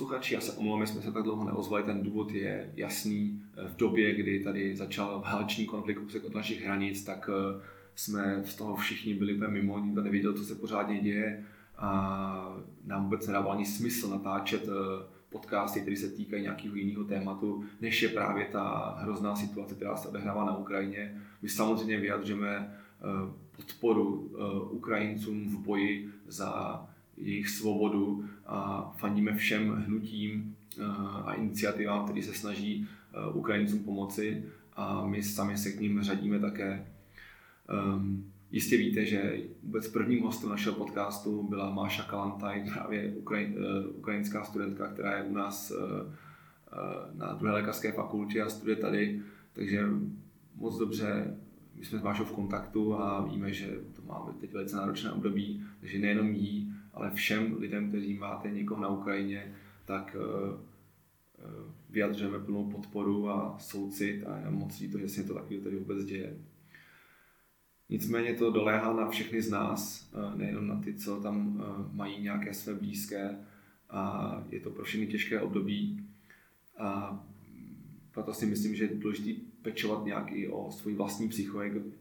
Posluchači, já se omlouvám, jsme se tak dlouho neozvali, ten důvod je jasný. V době, kdy tady začal válečný konflikt od našich hranic, tak eh, jsme z toho všichni byli úplně mimo, nikdo nevěděl, co se pořádně děje a nám vůbec nedával ani smysl natáčet eh, podcasty, které se týkají nějakého jiného tématu, než je právě ta hrozná situace, která se odehrává na Ukrajině. My samozřejmě vyjadřujeme eh, podporu Ukrajincům v boji za jejich svobodu a fandíme všem hnutím eh, a iniciativám, které se snaží eh, Ukrajincům pomoci a my sami se k ním řadíme také. Um, jistě víte, že vůbec prvním hostem našeho podcastu byla Máša Kalantaj, právě ukraj, uh, ukrajinská studentka, která je u nás uh, na druhé lékařské fakultě a studuje tady, takže moc dobře my jsme s Mášou v kontaktu a víme, že to máme teď velice náročné období, takže nejenom jí, ale všem lidem, kteří máte někoho na Ukrajině, tak uh, vyjadřujeme plnou podporu a soucit a já moc to, že se to taky tady vůbec děje. Nicméně to doléhá na všechny z nás, eh, nejenom na ty, co tam mají nějaké své blízké a je to pro všechny těžké období. A proto si myslím, že je důležité pečovat nějak i o svoji vlastní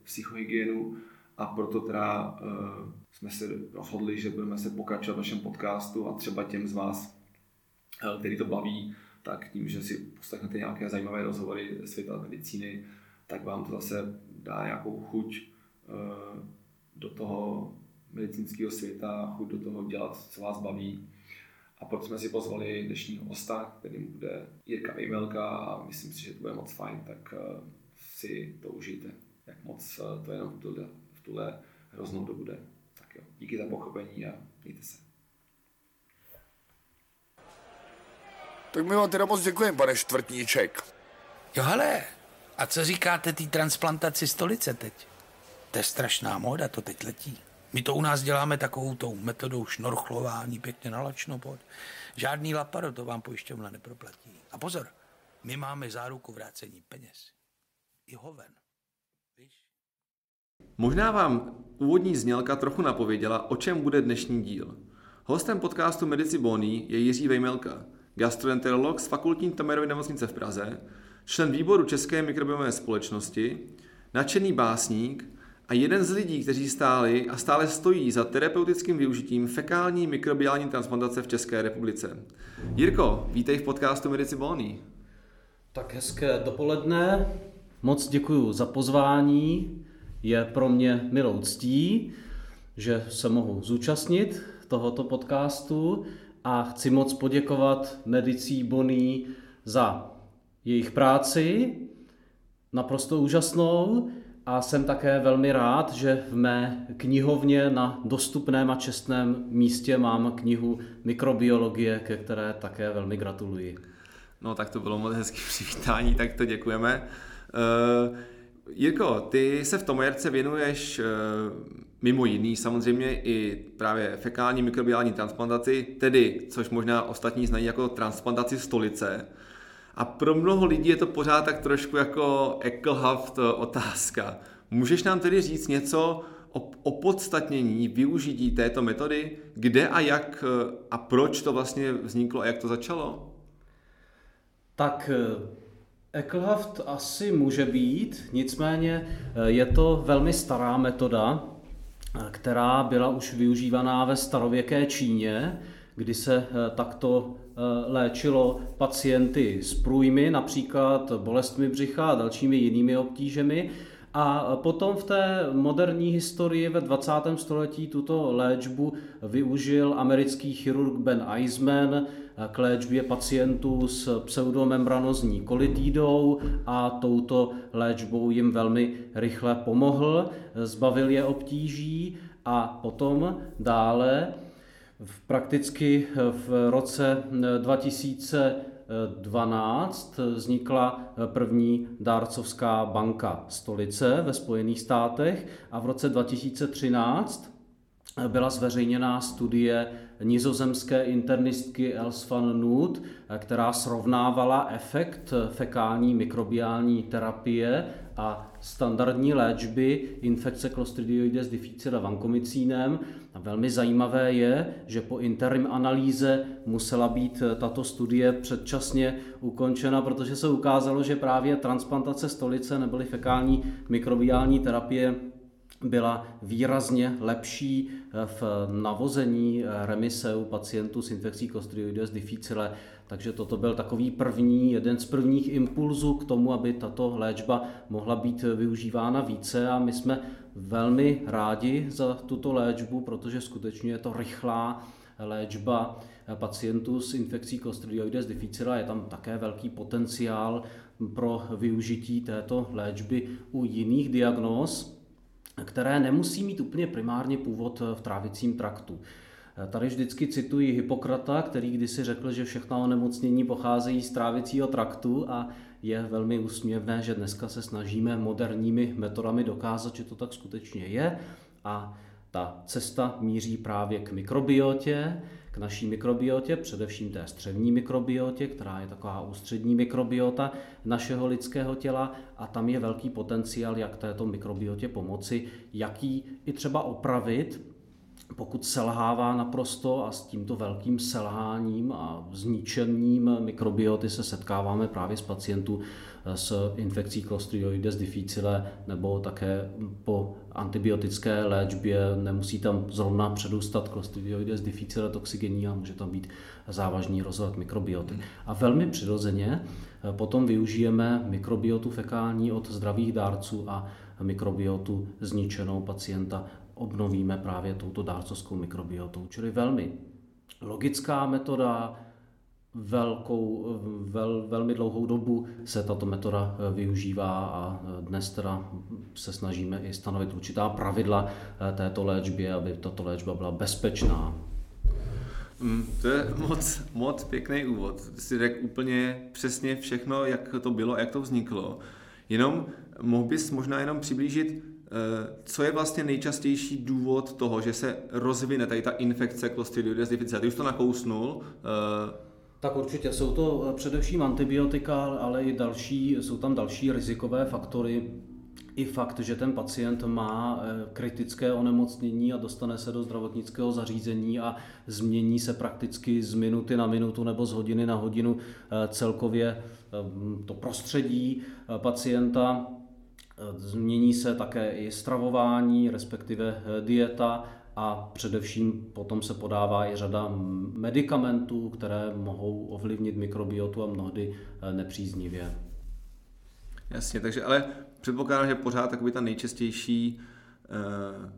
psychohygienu a proto teda uh, jsme se rozhodli, že budeme se pokračovat v našem podcastu a třeba těm z vás, uh, který to baví, tak tím, že si poslechnete nějaké zajímavé rozhovory světa medicíny, tak vám to zase dá nějakou chuť uh, do toho medicínského světa, chuť do toho dělat, co vás baví. A proto jsme si pozvali dnešního hosta, kterým bude Jirka Vejmelka a myslím si, že to bude moc fajn, tak si to užijte, jak moc to jenom tuhle, hroznou dobu jde. Tak jo, díky za pochopení a mějte se. Tak my vám teda moc děkujeme, pane Čtvrtníček. Jo, hele, a co říkáte té transplantaci stolice teď? To je strašná móda, to teď letí. My to u nás děláme takovou tou metodou šnorchlování pěkně na lačno pod. Žádný laparo to vám pojišťovna neproplatí. A pozor, my máme záruku vrácení peněz. I hoven. Možná vám úvodní znělka trochu napověděla, o čem bude dnešní díl. Hostem podcastu Medici Bony je Jiří Vejmelka, gastroenterolog z fakultní Tomerovy nemocnice v Praze, člen výboru České mikrobiomové společnosti, nadšený básník a jeden z lidí, kteří stáli a stále stojí za terapeutickým využitím fekální mikrobiální transplantace v České republice. Jirko, vítej v podcastu Medici Bony. Tak hezké dopoledne, moc děkuji za pozvání. Je pro mě milou ctí, že se mohu zúčastnit tohoto podcastu a chci moc poděkovat Medicí Boný za jejich práci, naprosto úžasnou, a jsem také velmi rád, že v mé knihovně na dostupném a čestném místě mám knihu Mikrobiologie, ke které také velmi gratuluji. No tak to bylo moc hezký přivítání, tak to děkujeme. Uh, Jirko, ty se v Tomojerce věnuješ uh, mimo jiný samozřejmě i právě fekální mikrobiální transplantaci, tedy, což možná ostatní znají jako transplantaci stolice. A pro mnoho lidí je to pořád tak trošku jako ekelhaft otázka. Můžeš nám tedy říct něco o, o podstatnění využití této metody, kde a jak eh, a proč to vlastně vzniklo a jak to začalo? Tak Ekelhaft asi může být, nicméně eh, je to velmi stará metoda, eh, která byla už využívaná ve starověké Číně, kdy se eh, takto léčilo pacienty s průjmy, například bolestmi břicha a dalšími jinými obtížemi. A potom v té moderní historii ve 20. století tuto léčbu využil americký chirurg Ben Eisman k léčbě pacientů s pseudomembranozní kolitidou a touto léčbou jim velmi rychle pomohl, zbavil je obtíží a potom dále v prakticky v roce 2012 vznikla první dárcovská banka stolice ve Spojených státech a v roce 2013 byla zveřejněná studie nizozemské internistky Els van Noot, která srovnávala efekt fekální mikrobiální terapie a standardní léčby infekce Clostridioides difficile vancomycinem. A velmi zajímavé je, že po interim analýze musela být tato studie předčasně ukončena, protože se ukázalo, že právě transplantace stolice neboli fekální mikrobiální terapie byla výrazně lepší v navození remise u pacientů s infekcí Clostridioides difficile. Takže toto byl takový první, jeden z prvních impulzů k tomu, aby tato léčba mohla být využívána více. A my jsme velmi rádi za tuto léčbu, protože skutečně je to rychlá léčba pacientů s infekcí Clostridioides difficile. Je tam také velký potenciál pro využití této léčby u jiných diagnóz, které nemusí mít úplně primárně původ v trávicím traktu. Tady vždycky cituji Hippokrata, který kdysi řekl, že všechna onemocnění pocházejí z trávicího traktu a je velmi úsměvné, že dneska se snažíme moderními metodami dokázat, že to tak skutečně je a ta cesta míří právě k mikrobiotě, k naší mikrobiotě, především té střevní mikrobiotě, která je taková ústřední mikrobiota našeho lidského těla a tam je velký potenciál, jak této mikrobiotě pomoci, jaký i třeba opravit, pokud selhává naprosto a s tímto velkým selháním a zničením mikrobioty se setkáváme právě s pacientů s infekcí Clostridioides difficile nebo také po antibiotické léčbě nemusí tam zrovna předůstat Clostridioides difficile toxigení a může tam být závažný rozhled mikrobioty. A velmi přirozeně eh, potom využijeme mikrobiotu fekální od zdravých dárců a mikrobiotu zničenou pacienta obnovíme právě touto dárcovskou mikrobiotou. Čili velmi logická metoda, velkou, vel, velmi dlouhou dobu se tato metoda eh, využívá a eh, dnes teda se snažíme i stanovit určitá pravidla eh, této léčby, aby tato léčba byla bezpečná. Mm, to je moc, moc pěkný úvod. Jsi řekl úplně přesně všechno, jak to bylo a jak to vzniklo. Jenom mohl bys možná jenom přiblížit, co je vlastně nejčastější důvod toho, že se rozvine tady ta infekce Clostridioides difficile? Ty už to nakousnul. Eh, tak určitě jsou to eh, především antibiotika, ale i další, jsou tam další rizikové faktory. I fakt, že ten pacient má kritické onemocnění a dostane se do zdravotnického zařízení a změní se prakticky z minuty na minutu nebo z hodiny na hodinu celkově to prostředí pacienta Změní se také i stravování, respektive eh, dieta a především potom se podává i řada medicamentů, které mohou ovlivnit mikrobiotu a mnohdy eh, nepříznivě. Jasně, takže ale předpokládám, že pořád takový ta nejčastější eh,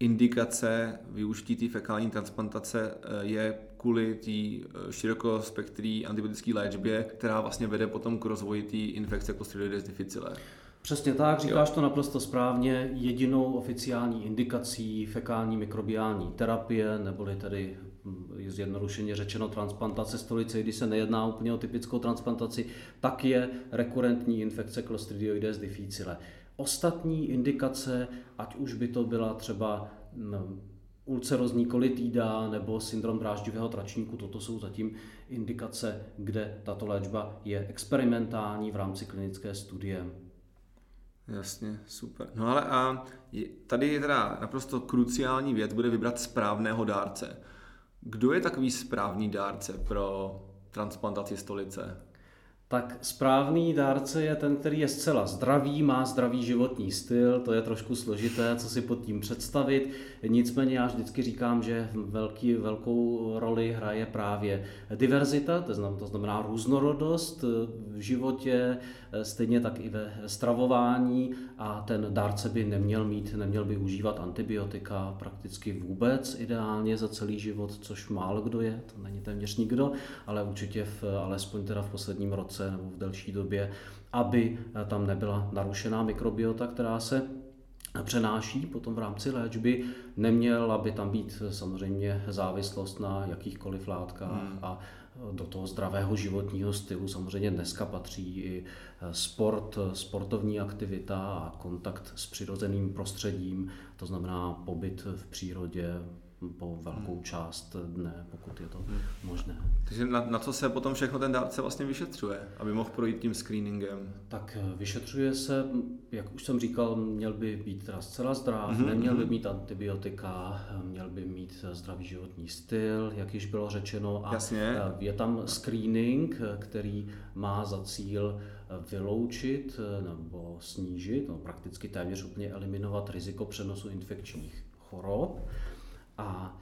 indikace využití té fekální transplantace je kvůli té širokospektrý antibiotické léčbě, která vlastně vede potom k rozvoji té infekce Clostridioides difficile. Přesně tak, říkáš jo. to naprosto správně. Jedinou oficiální indikací fekální mikrobiální terapie, neboli tedy hm, zjednodušeně řečeno transplantace stolice, když se nejedná úplně o typickou transplantaci, tak je rekurentní infekce Clostridioides difficile. Ostatní indikace, ať už by to byla třeba hm, ulcerozní kolitída nebo syndrom dráždivého tračníku, toto jsou zatím indikace, kde tato léčba je experimentální v rámci klinické studie. Jasně, super. No ale a tady je teda naprosto kruciální věc, bude vybrat správného dárce. Kdo je takový správný dárce pro transplantaci stolice? tak správný dárce je ten, který je zcela zdravý, má zdravý životní styl, to je trošku složité, co si pod tím představit. Nicméně já vždycky říkám, že velký, velkou roli hraje právě diverzita, to znamená, to znamená různorodost v životě, stejně tak i ve stravování a ten dárce by neměl mít, neměl by užívat antibiotika prakticky vůbec ideálně za celý život, což málo kdo je, to není téměř nikdo, ale určitě v, alespoň teda v posledním roce nebo v delší době, aby tam nebyla narušená mikrobiota, která se přenáší potom v rámci léčby. Neměla by tam být samozřejmě závislost na jakýchkoliv látkách hmm. a do toho zdravého životního stylu. Samozřejmě dneska patří i sport, sportovní aktivita a kontakt s přirozeným prostředím, to znamená pobyt v přírodě, po velkou hmm. část dne, pokud je to hmm. možné. Takže na, na co se potom všechno ten dárce vlastně vyšetřuje, aby mohl projít tím screeningem? Tak eh, vyšetřuje se, jak už jsem říkal, měl by být teda zcela zdrav, hmm. neměl by mít antibiotika, měl by mít zdravý životní styl, jak již bylo řečeno. A Jasně. je tam screening, který má za cíl vyloučit nebo snížit, no prakticky téměř úplně eliminovat riziko přenosu infekčních chorob. A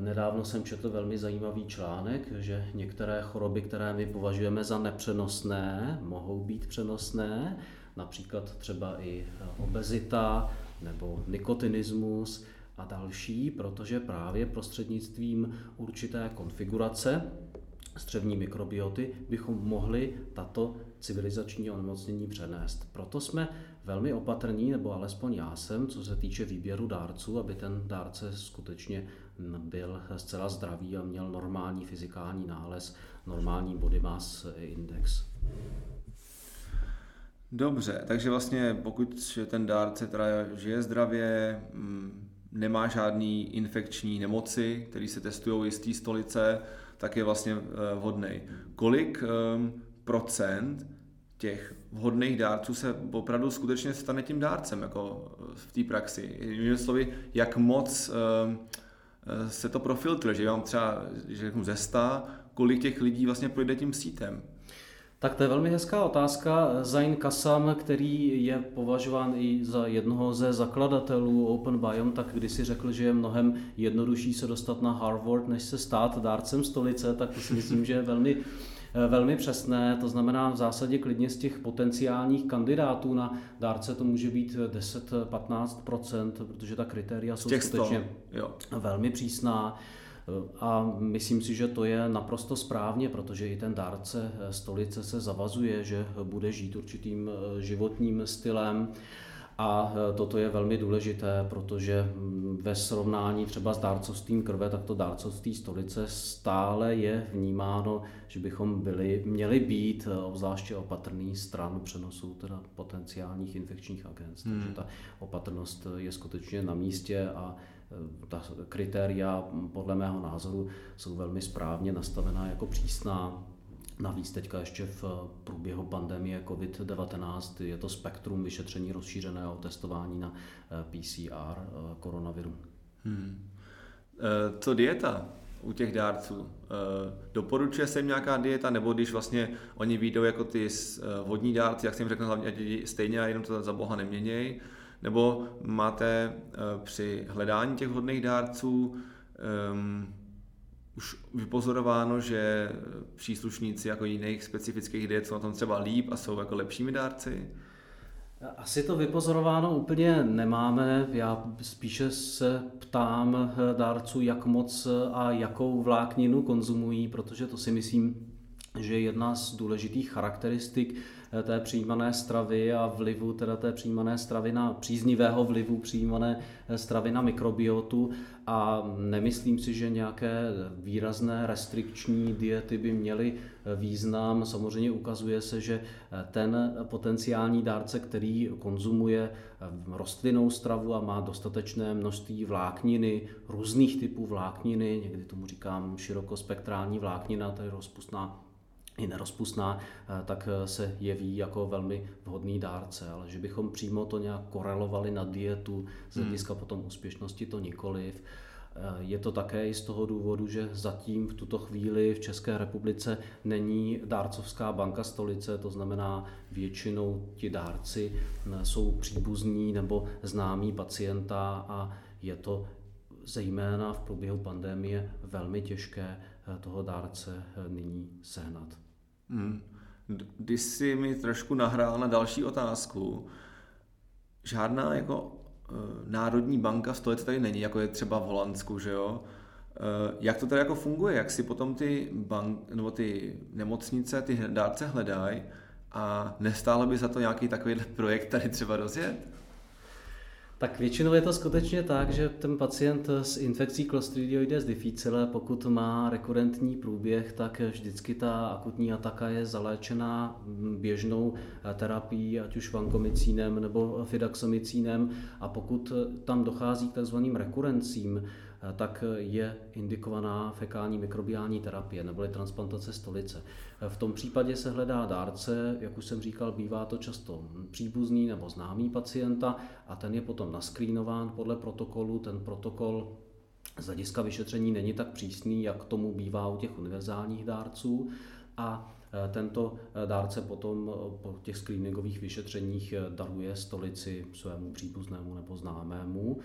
nedávno jsem četl velmi zajímavý článek, že některé choroby, které my považujeme za nepřenosné, mohou být přenosné, například třeba i obezita nebo nikotinismus a další, protože právě prostřednictvím určité konfigurace střevní mikrobioty bychom mohli tato civilizační onemocnění přenést. Proto jsme velmi opatrní, nebo alespoň já jsem, co se týče výběru dárců, aby ten dárce skutečně byl zcela zdravý a měl normální fyzikální nález, normální body mass index. Dobře, takže vlastně pokud ten dárce teda žije zdravě, mm, nemá žádný infekční nemoci, které se testují té stolice, tak je vlastně eh, vhodný. Kolik um, procent těch vhodných dárců se opravdu skutečně stane tím dárcem jako v té praxi. Jinými slovy, jak moc se to profiltruje, že mám třeba, že řeknu ze 100, kolik těch lidí vlastně projde tím sítem. Tak to je velmi hezká otázka. Zain Kasam, který je považován i za jednoho ze zakladatelů Open Biome, tak když si řekl, že je mnohem jednodušší se dostat na Harvard, než se stát dárcem stolice, tak si myslím, že je velmi velmi přesné, to znamená v zásadě klidně z těch potenciálních kandidátů na dárce to může být 10-15%, protože ta kritéria jsou skutečně jo. velmi přísná. A myslím si, že to je naprosto správně, protože i ten dárce stolice se zavazuje, že bude žít určitým eh, životním stylem. A eh, toto je velmi důležité, protože mm, ve srovnání třeba s dárcovstvím krve, tak to dárcovství stolice stále je vnímáno, že bychom byli, měli být eh, obzvláště opatrný stran přenosu teda potenciálních infekčních agent. Hmm. Takže ta opatrnost je skutečně na místě a Eh, ta kritéria podle mého názoru jsou velmi správně nastavená jako přísná. Navíc teďka ještě v průběhu pandemie COVID-19 je to spektrum vyšetření rozšířeného testování na eh, PCR eh, koronaviru. Hmm. Co dieta u těch dárců? Doporučuje se jim nějaká dieta, nebo když vlastně oni výjdou jako ty vodní dárci, jak jsem řekl, hlavně stejně a jenom to za boha neměnějí, nebo máte eh, při hledání těch hodných dárců um, už vypozorováno, že příslušníci jako jiných specifických diet jsou na tom třeba líp a jsou jako lepšími dárci? Asi to vypozorováno úplně nemáme. Já spíše se ptám eh, dárců, jak moc a jakou vlákninu konzumují, protože to si myslím, že jedna z důležitých charakteristik Eh, té přijímané stravy a vlivu teda té přijímané stravy na příznivého vlivu přijímané eh, stravy na mikrobiotu a nemyslím si, že nějaké výrazné restrikční diety by měly eh, význam. Samozřejmě ukazuje se, že ten potenciální dárce, který konzumuje rostlinnou stravu a má dostatečné množství vlákniny, různých typů vlákniny, někdy tomu říkám širokospektrální vláknina, to je rozpustná i nerozpustná, eh, tak eh, se jeví jako velmi vhodný dárce, ale že bychom přímo to nějak korelovali na dietu z hmm. hlediska hmm. potom úspěšnosti, to nikoliv. Eh, je to také i z toho důvodu, že zatím v tuto chvíli v České republice není dárcovská banka stolice, to znamená většinou ti dárci jsou příbuzní nebo známí pacienta a je to zejména v průběhu pandemie velmi těžké toho dárce nyní sehnat. Hmm. Když jsi mi trošku nahrál na další otázku, žádná jako e, národní banka v stolici tady není, jako je třeba v Holandsku, že jo? E, jak to tady jako funguje? Jak si potom ty, bank, nebo ty nemocnice, ty dárce hledají a nestálo by za to nějaký takový projekt tady třeba rozjet? Tak většinou je to skutečně tak, že ten pacient s infekcí Clostridioides difficile, pokud má rekurentní průběh, tak vždycky ta akutní ataka je zaléčená běžnou terapií, ať už vankomicínem nebo fidaxomicínem a pokud tam dochází k takzvaným rekurencím, tak je indikovaná fekální mikrobiální terapie neboli transplantace stolice. V tom případě se hledá dárce, jak už jsem říkal, bývá to často příbuzný nebo známý pacienta a ten je potom naskrýnován podle protokolu. Ten protokol z hlediska vyšetření není tak přísný, jak tomu bývá u těch univerzálních dárců a tento dárce potom po těch screeningových vyšetřeních daruje stolici svému příbuznému nebo známému.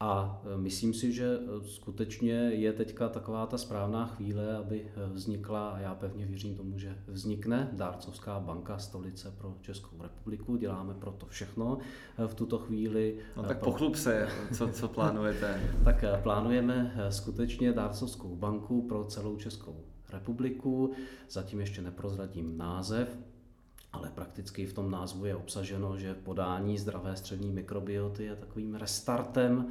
A myslím si, že skutečně je teďka taková ta správná chvíle, aby vznikla, a já pevně věřím tomu, že vznikne Dárcovská banka stolice pro Českou republiku. Děláme pro to všechno v tuto chvíli. No tak pro... pochlup se, co, co plánujete. tak plánujeme skutečně Dárcovskou banku pro celou Českou republiku. Zatím ještě neprozradím název, ale prakticky v tom názvu je obsaženo, že podání zdravé střední mikrobioty je takovým restartem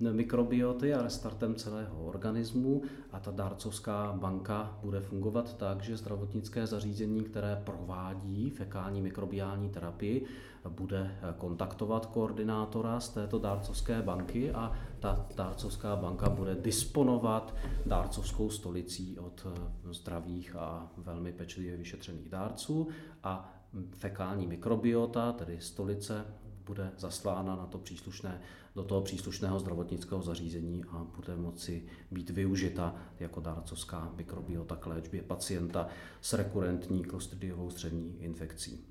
mikrobioty a restartem celého organismu a ta dárcovská banka bude fungovat tak, že zdravotnické zařízení, které provádí fekální mikrobiální terapii, bude kontaktovat koordinátora z této dárcovské banky a ta dárcovská banka bude disponovat dárcovskou stolicí od zdravých a velmi pečlivě vyšetřených dárců a fekální mikrobiota, tedy stolice, bude zaslána na to příslušné, do toho příslušného zdravotnického zařízení a bude moci být využita jako dárcovská mikrobiota k léčbě pacienta s rekurentní klostridiovou střední infekcí.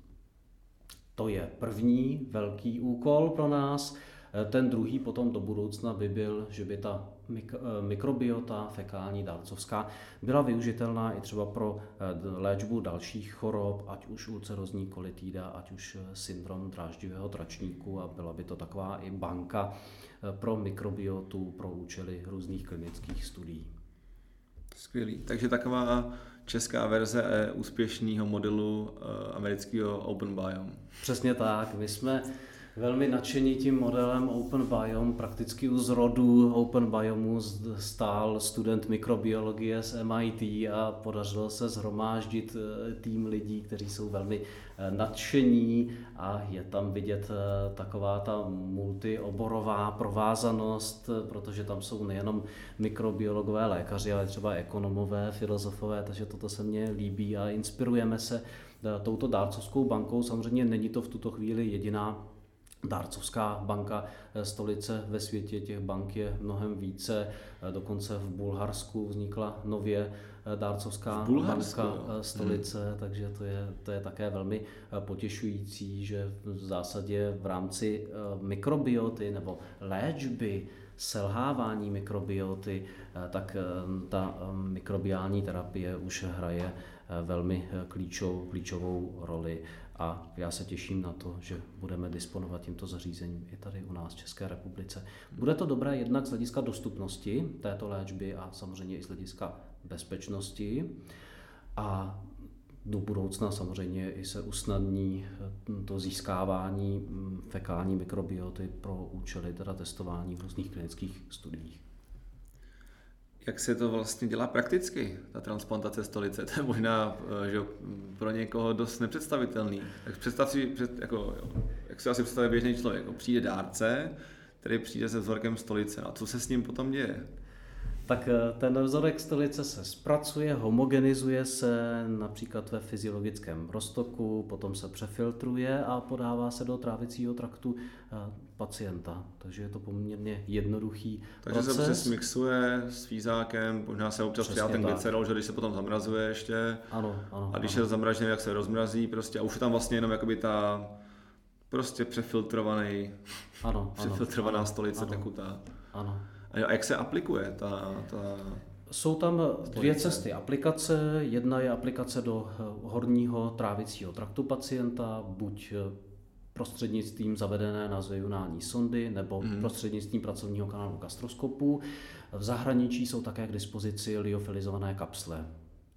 To je první velký úkol pro nás. Ten druhý potom do budoucna by byl, že by ta mikrobiota fekální dárcovská byla využitelná i třeba pro eh, léčbu dalších chorob, ať už ulcerozní kolitída, ať už eh, syndrom dráždivého tračníku a byla by to taková i banka pro mikrobiotu pro účely různých klinických studií. Skvělý. Takže taková česká verze úspěšného modelu amerického Open Biome. Přesně tak. My jsme velmi nadšení tím modelem Open Biome. Prakticky u zrodu Open Biomu stál student mikrobiologie z MIT a podařilo se zhromáždit eh, tým lidí, kteří jsou velmi eh, nadšení a je tam vidět eh, taková ta multioborová provázanost, protože tam jsou nejenom mikrobiologové lékaři, ale třeba ekonomové, filozofové, takže toto se mně líbí a inspirujeme se touto dárcovskou bankou. Samozřejmě není to v tuto chvíli jediná Dárcovská banka eh, stolice ve světě, těch bank je mnohem více, eh, dokonce v Bulharsku vznikla nově eh, dárcovská banka stolice, hmm. takže to je, to je také velmi potěšující, že v zásadě v rámci mikrobioty nebo léčby selhávání mikrobioty, tak ta mikrobiální terapie už hraje velmi klíčovou, klíčovou roli a já se těším na to, že budeme disponovat tímto zařízením i tady u nás v České republice. Bude to dobré jednak z hlediska dostupnosti této léčby a samozřejmě i z hlediska bezpečnosti. A do budoucna samozřejmě i se usnadní to získávání fekální mikrobioty pro účely teda testování v různých klinických studiích jak se to vlastně dělá prakticky, ta transplantace stolice. To je možná eh, že pro někoho dost nepředstavitelný. Tak představ si, před, jako, jak si asi představuje běžný člověk. Jako přijde dárce, který přijde se vzorkem stolice. A co se s ním potom děje? Tak eh, ten vzorek stolice se zpracuje, homogenizuje se například ve fyziologickém roztoku, potom se přefiltruje a podává se do trávicího traktu eh, pacienta. Takže je to poměrně jednoduchý Takže proces. se přes mixuje s fízákem, možná se občas přidá ten glycerol, že když se potom zamrazuje ještě. Ano, ano. A když ano. je zamražený, jak se rozmrazí prostě. A už je tam vlastně jenom jakoby ta prostě přefiltrovaný, ano, přefiltrovaná ano, stolice ano, tekutá. Ano. A jak se aplikuje ta, ta jsou tam dvě cesty aplikace. Jedna je aplikace do eh, horního trávicího traktu pacienta, buď eh, prostřednictvím zavedené nazvejunální sondy nebo mm. prostřednictvím pracovního kanálu gastroskopu. V zahraničí jsou také k dispozici liofilizované kapsle.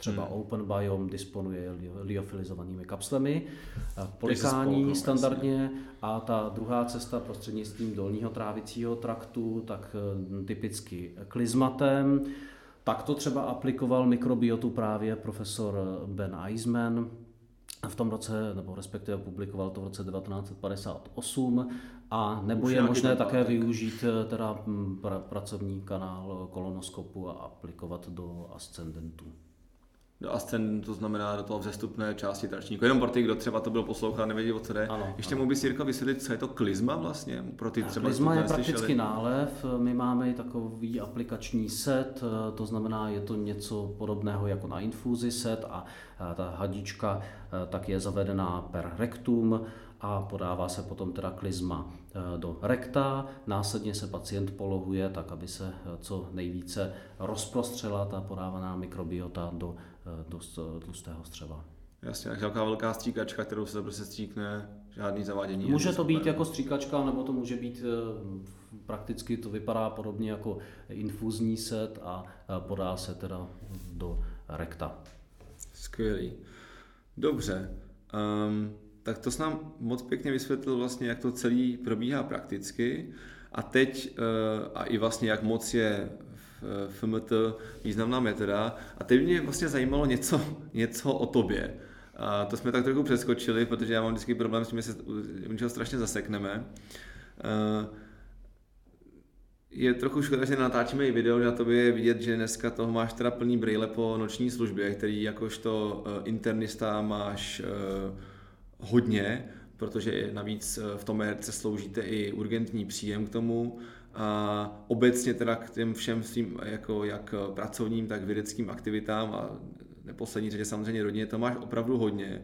Třeba hmm. Open Biome disponuje liofilizovanými kapslemi, polikání standardně a ta druhá cesta prostřednictvím dolního trávicího traktu, tak eh, typicky klizmatem. Tak to třeba aplikoval mikrobiotu právě profesor Ben Eisman, v tom roce, nebo respektive publikoval to v roce 1958 a nebo Už je možné také pátek. využít eh, teda pra, pracovní kanál kolonoskopu a aplikovat do ascendentu. Do ascend, to znamená do toho vzestupné části tračníku. Jenom pro ty, kdo třeba to byl poslouchat, nevědí, o co jde. Ano, Ještě ano. mohl bys Jirko vysvětlit, co je to klizma vlastně? Pro ty třeba, Klizma je prakticky nálev, my máme i takový aplikační set, eh, to znamená, je to něco podobného jako na infuzi set a eh, ta hadička eh, tak je zavedená per rectum a podává se potom teda klizma eh, do rekta, následně se pacient polohuje tak, aby se eh, co nejvíce rozprostřela ta podávaná mikrobiota do, eh, do s- tlustého střeva. Jasně, takže taková velká stříkačka, kterou se prostě stříkne, žádný zavádění. Může to být super. jako stříkačka, nebo to může být eh, prakticky to vypadá podobně jako infuzní set a eh, podá se teda do rekta. Skvělý. Dobře. Um, tak to jsi nám moc pěkně vysvětlil vlastně, jak to celý probíhá prakticky. A teď, uh, a i vlastně jak moc je FMT významná metoda. A teď mě vlastně zajímalo něco, něco o tobě. A to jsme tak trochu přeskočili, protože já mám vždycky problém s tím, že se u něčeho strašně zasekneme. Uh, je trochu škoda, že natáčíme i video, že na tobě je vidět, že dneska toho máš teda plný brýle po noční službě, který jakožto eh, internista máš eh, hodně, protože navíc eh, v tom herce sloužíte i urgentní příjem k tomu a obecně teda k těm všem svým jako jak pracovním, tak vědeckým aktivitám a neposlední řadě samozřejmě rodině, to máš opravdu hodně.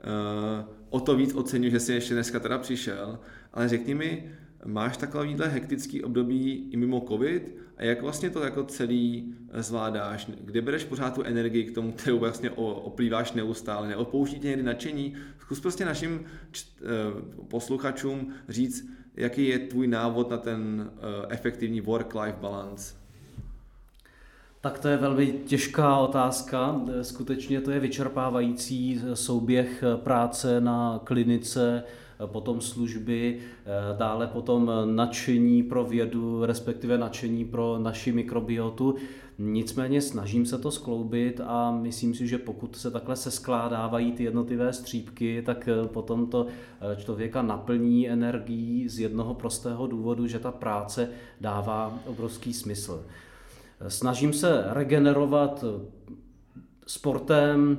Eh, O to víc oceňuji, že jsi ještě dneska teda přišel, ale řekni mi, máš takovýhle hektický období i mimo covid a jak vlastně to jako celý eh, zvládáš? Kde bereš pořád tu energii k tomu, kterou vlastně oplýváš neustále? Neopouští tě někdy nadšení? Zkus prostě našim čt- eh, posluchačům říct, jaký je tvůj návod na ten eh, efektivní work-life balance. Tak to je velmi těžká otázka. Eh, Skutečně to je vyčerpávající souběh eh, práce na klinice, eh, potom služby, eh, dále potom nadšení pro vědu, respektive nadšení pro naši mikrobiotu. Nicméně snažím se to skloubit a myslím si, že pokud se takhle se skládávají ty jednotlivé střípky, tak eh, potom to eh, člověka naplní energií z jednoho prostého důvodu, že ta práce dává obrovský smysl. Snažím se regenerovat sportem,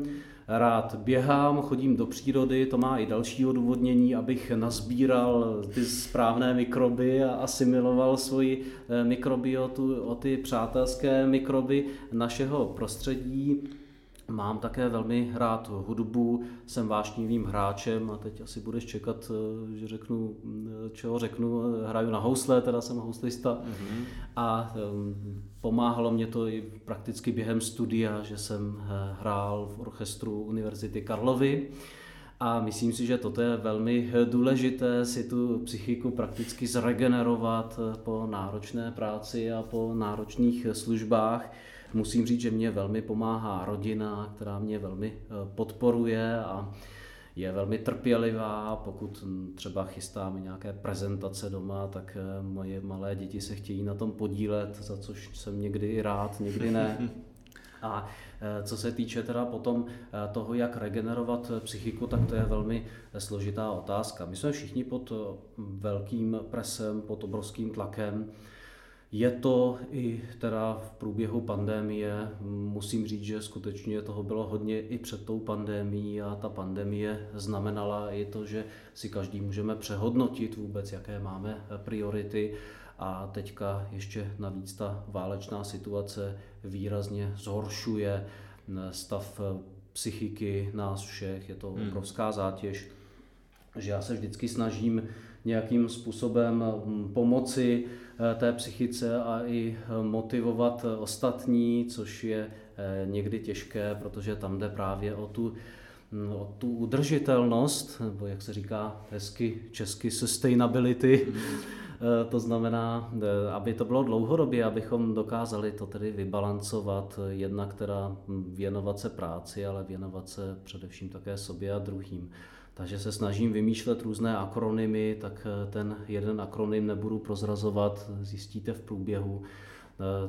rád běhám, chodím do přírody, to má i další odůvodnění, abych nazbíral ty správné mikroby a asimiloval svoji eh, mikrobiotu o ty přátelské mikroby našeho prostředí. Mám také velmi rád hudbu, jsem vášnivým hráčem a teď asi budeš čekat, eh, že řeknu, mm, čeho řeknu, hraju na housle, teda jsem houslista mm-hmm. a um, pomáhalo mě to i prakticky během studia, že jsem eh, hrál v orchestru Univerzity Karlovy a myslím si, že toto je velmi eh, důležité si tu psychiku prakticky zregenerovat eh, po náročné práci a po náročných eh, službách. Musím říct, že mě velmi pomáhá rodina, která mě velmi eh, podporuje a je velmi trpělivá, pokud třeba chystáme nějaké prezentace doma, tak eh, moje malé děti se chtějí na tom podílet, za což jsem někdy i rád, někdy ne. A eh, co se týče teda potom toho, jak regenerovat psychiku, tak to je velmi složitá otázka. My jsme všichni pod velkým presem, pod obrovským tlakem. Je to i teda v průběhu pandémie, musím říct, že skutečně toho bylo hodně i před tou pandémií a ta pandemie znamenala i to, že si každý můžeme přehodnotit vůbec, jaké máme priority. A teďka ještě navíc ta válečná situace výrazně zhoršuje stav psychiky nás všech, je to obrovská zátěž, že já se vždycky snažím nějakým způsobem hm, pomoci eh, té psychice a i eh, motivovat eh, ostatní, což je někdy těžké, protože tam jde právě o tu, hm, o tu udržitelnost, nebo jak se říká hezky česky sustainability, Eh, to znamená, aby to bylo dlouhodobě, abychom dokázali to tedy vybalancovat, jednak teda hm, věnovat se práci, ale věnovat se především také sobě a druhým. Takže se snažím vymýšlet různé akronymy, tak eh, ten jeden akronym nebudu prozrazovat, zjistíte v průběhu.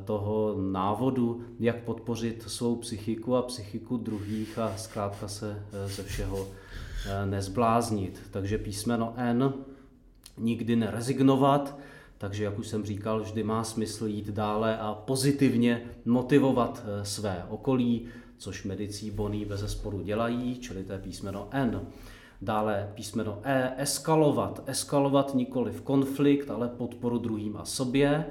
toho návodu, jak podpořit svou psychiku a psychiku druhých a zkrátka se ze všeho nezbláznit. Takže písmeno N nikdy nerezignovat, takže, jak už jsem říkal, vždy má smysl jít dále a pozitivně motivovat eh, své okolí, což medicí Boní bez sporu dělají, čili to je písmeno N. Dále písmeno E, eskalovat. Eskalovat nikoli v konflikt, ale podporu druhým a sobě.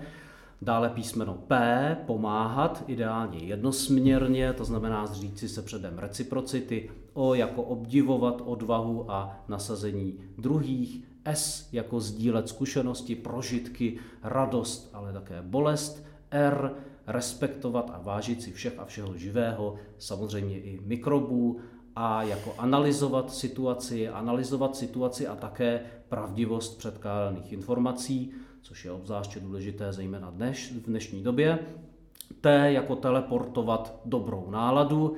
Dále písmeno P, pomáhat, ideálně jednosměrně, to znamená zříci se předem reciprocity. O jako obdivovat odvahu a nasazení druhých. S jako sdílet zkušenosti, prožitky, radost, ale také bolest. R respektovat a vážit si všech a všeho živého, samozřejmě i mikrobů. A jako analyzovat situaci, analyzovat situaci a také pravdivost předkládaných informací, což je obzvláště důležité zejména dneš, v dnešní době. T jako teleportovat dobrou náladu.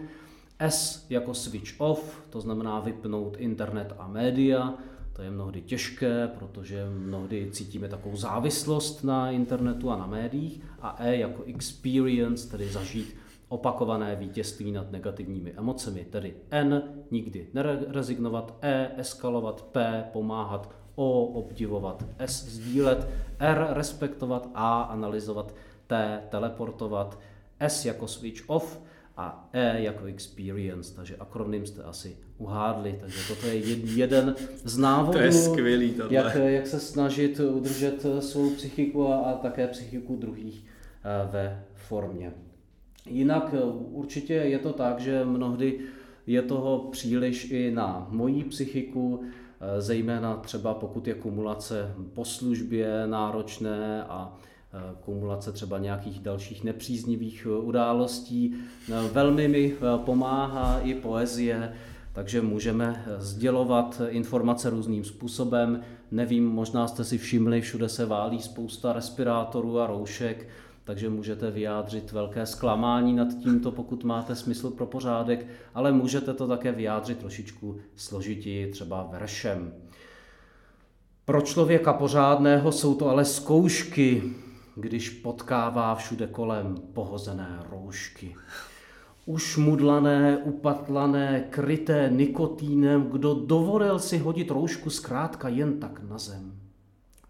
S jako switch off, to znamená vypnout internet a média. To je mnohdy těžké, protože mnohdy cítíme takovou závislost na internetu a na médiích. A E jako experience, tedy zažít opakované vítězství nad negativními emocemi. Tedy N nikdy nerezignovat, E eskalovat, P pomáhat, O obdivovat, S sdílet, R respektovat, A analyzovat, T teleportovat, S jako switch off, a E jako experience, takže akronym jste asi uhádli, takže toto je jeden z návodů, to je skvělý jak, jak se snažit udržet svou psychiku a, a také psychiku druhých e, ve formě. Jinak e, určitě je to tak, že mnohdy je toho příliš i na mojí psychiku, e, zejména třeba pokud je kumulace po službě náročné a Eh, kumulace třeba nějakých dalších nepříznivých eh, událostí. Eh, velmi mi pomáhá i poezie, takže můžeme sdělovat informace různým způsobem. Nevím, možná jste si všimli, všude se válí spousta respirátorů a roušek, takže můžete vyjádřit velké zklamání nad tímto, pokud máte smysl pro pořádek, ale můžete to také vyjádřit trošičku složitěji, třeba veršem. Pro člověka pořádného jsou to ale zkoušky, když potkává všude kolem pohozené roušky. Ušmudlané, upatlané, kryté nikotínem, kdo dovolil si hodit roušku zkrátka jen tak na zem.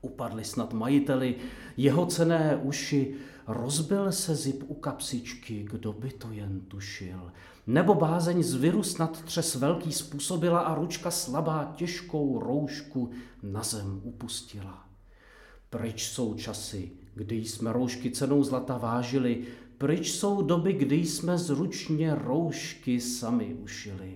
Upadli snad majiteli jeho cené uši, rozbil se zip u kapsičky, kdo by to jen tušil. Nebo bázeň z viru snad třes velký způsobila a ručka slabá těžkou roušku na zem upustila. Pryč jsou časy, kdy jsme roušky cenou zlata vážili, pryč jsou doby, kdy jsme zručně roušky sami ušili.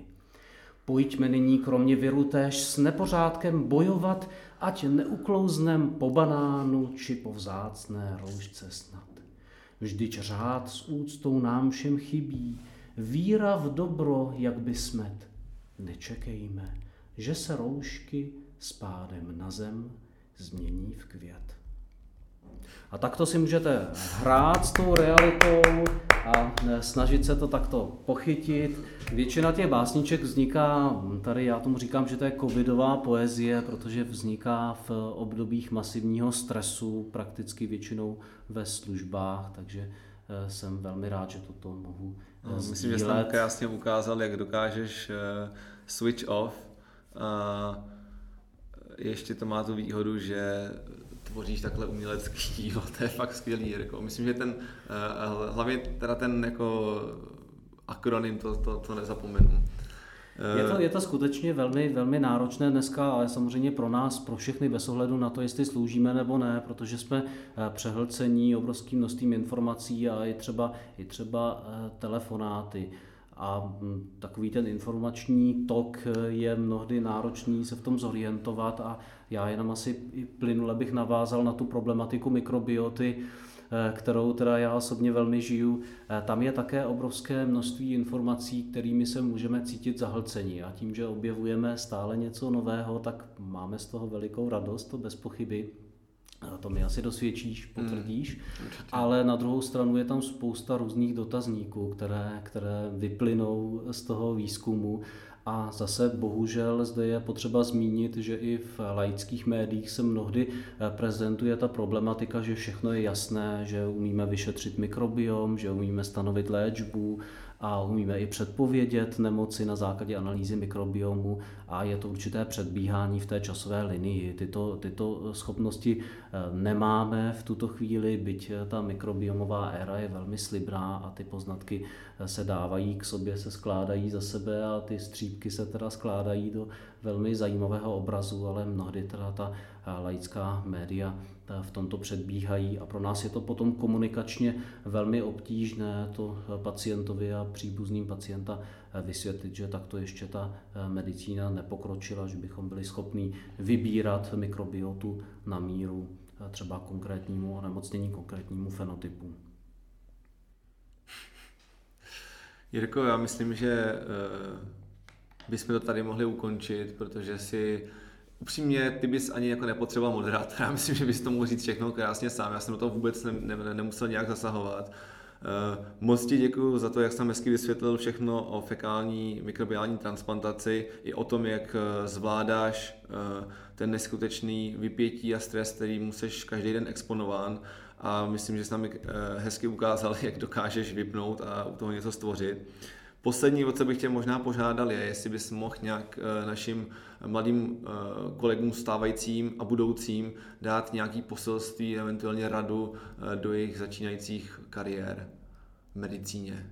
Pojďme nyní kromě viru též s nepořádkem bojovat, ať neuklouznem po banánu či po vzácné roušce snad. Vždyť řád s úctou nám všem chybí, víra v dobro, jak by smet. Nečekejme, že se roušky spádem na zem změní v květ. A takto si můžete hrát s tou realitou a e, snažit se to takto pochytit. Většina těch básniček vzniká, tady já tomu říkám, že to je covidová poezie, protože vzniká v obdobích masivního stresu, prakticky většinou ve službách, takže e, jsem velmi rád, že toto mohu no, Myslím, že jsi tam krásně ukázal, jak dokážeš switch off. A ještě to má tu výhodu, že tvoříš takhle umělecký dílo, to je fakt skvělý. Jako. Myslím, že ten, eh, hlavně teda ten jako akronym, to, to, to nezapomenu. Je to, je to skutečně velmi, velmi náročné dneska, ale samozřejmě pro nás, pro všechny bez ohledu na to, jestli sloužíme nebo ne, protože jsme eh, přehlcení obrovským množstvím informací a i třeba, i třeba eh, telefonáty. A hm, takový ten informační tok je mnohdy náročný se v tom zorientovat a já jenom asi plynule bych navázal na tu problematiku mikrobioty, eh, kterou teda já osobně velmi žiju. Eh, tam je také obrovské množství informací, kterými se můžeme cítit zahlcení a tím, že objevujeme stále něco nového, tak máme z toho velikou radost, to bez pochyby. To mi asi dosvědčíš, potvrdíš. Hmm, ale na druhou stranu je tam spousta různých dotazníků, které, které vyplynou z toho výzkumu a zase bohužel zde je potřeba zmínit, že i v laických médiích se mnohdy eh, prezentuje ta problematika, že všechno je jasné, že umíme vyšetřit mikrobiom, že umíme stanovit léčbu, a umíme i předpovědět nemoci na základě analýzy mikrobiomu a je to určité předbíhání v té časové linii. Tyto, tyto schopnosti eh, nemáme v tuto chvíli, byť eh, ta mikrobiomová éra je velmi slibná a ty poznatky eh, se dávají k sobě, se skládají za sebe a ty střípky se teda skládají do velmi zajímavého obrazu, ale mnohdy teda ta laická média v tomto předbíhají a pro nás je to potom komunikačně velmi obtížné to pacientovi a příbuzným pacienta vysvětlit, že takto ještě ta medicína nepokročila, že bychom byli schopni vybírat mikrobiotu na míru třeba konkrétnímu onemocnění, konkrétnímu fenotypu. Jirko, já myslím, že eh, bychom to tady mohli ukončit, protože si Upřímně, ty bys ani jako nepotřeboval moderátora. Já myslím, že bys to mohl říct všechno krásně sám. Já jsem do toho vůbec ne, ne, nemusel nějak zasahovat. Uh, moc ti děkuji za to, jak jsem hezky vysvětlil všechno o fekální mikrobiální transplantaci i o tom, jak uh, zvládáš uh, ten neskutečný vypětí a stres, který musíš každý den exponován a myslím, že jsi nám hezky ukázal, jak dokážeš vypnout a u toho něco stvořit. Poslední, o co bych tě možná požádal, je, jestli bys mohl nějak eh, našim mladým eh, kolegům stávajícím a budoucím dát nějaký poselství, eventuálně radu eh, do jejich začínajících kariér v medicíně.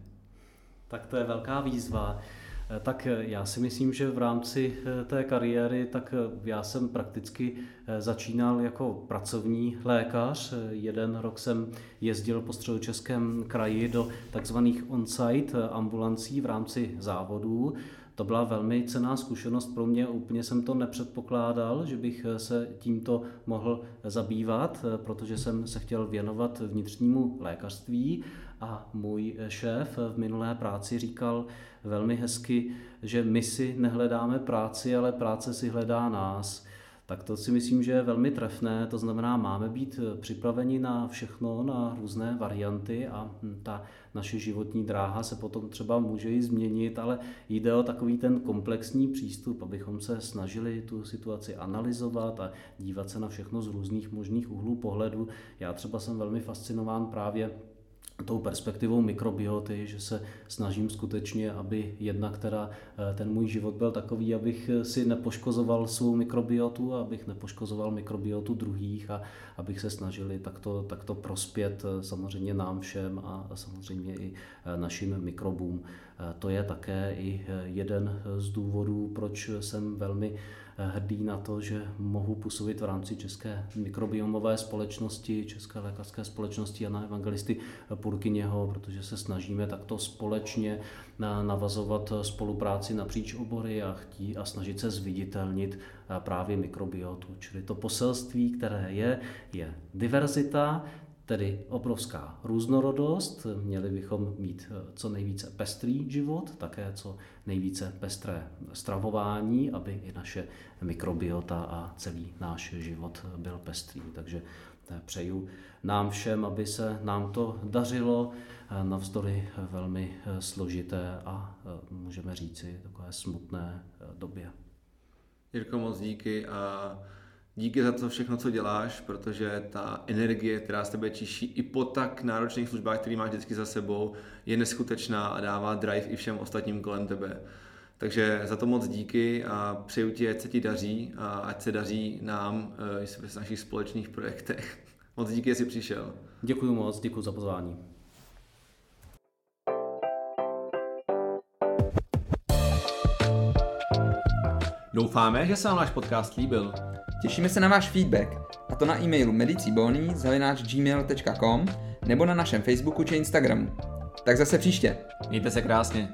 Tak to je velká výzva. Eh, tak eh, já si myslím, že v rámci eh, té kariéry, tak já jsem prakticky začínal jako pracovní lékař. Jeden rok jsem jezdil po středočeském kraji do takzvaných on-site ambulancí v rámci závodů. To byla velmi cená zkušenost pro mě, úplně jsem to nepředpokládal, že bych se tímto mohl zabývat, protože jsem se chtěl věnovat vnitřnímu lékařství a můj šéf v minulé práci říkal velmi hezky, že my si nehledáme práci, ale práce si hledá nás. Tak to si myslím, že je velmi trefné, to znamená, máme být připraveni na všechno, na různé varianty a ta naše životní dráha se potom třeba může i změnit, ale jde o takový ten komplexní přístup, abychom se snažili tu situaci analyzovat a dívat se na všechno z různých možných úhlů pohledu. Já třeba jsem velmi fascinován právě tou perspektivou mikrobioty, že se snažím skutečně, aby jedna, která eh, ten můj život byl takový, abych si nepoškozoval svou mikrobiotu, abych nepoškozoval mikrobiotu druhých a abych se snažili takto, takto prospět eh, samozřejmě nám všem a samozřejmě i eh, našim mikrobům. To je také i jeden z důvodů, proč jsem velmi hrdý na to, že mohu působit v rámci České mikrobiomové společnosti, České lékařské společnosti Jana Evangelisty Purkyněho, protože se snažíme takto společně navazovat spolupráci napříč obory a, chtí, a snažit se zviditelnit právě mikrobiotu. Čili to poselství, které je, je diverzita, tedy obrovská různorodost. Měli bychom mít eh, co nejvíce pestrý život, také co nejvíce pestré stravování, aby i naše mikrobiota a celý náš život byl pestrý. Takže eh, přeju nám všem, aby se nám to dařilo eh, navzdory velmi složité a můžeme říci takové smutné době. Jirko, moc díky a díky za to všechno, co děláš, protože ta energie, která z tebe čiší i po tak náročných službách, který máš vždycky za sebou, je neskutečná a dává drive i všem ostatním kolem tebe. Takže za to moc díky a přeju ti, ať se ti daří a ať se daří nám eh, v našich společných projektech. Moc díky, že jsi přišel. Děkuji moc, děkuji za pozvání. Doufáme, že se vám náš podcast líbil. Těšíme se na váš feedback, a to na e-mailu medicibony.gmail.com nebo na našem Facebooku či Instagramu. Tak zase příště. Mějte se krásně.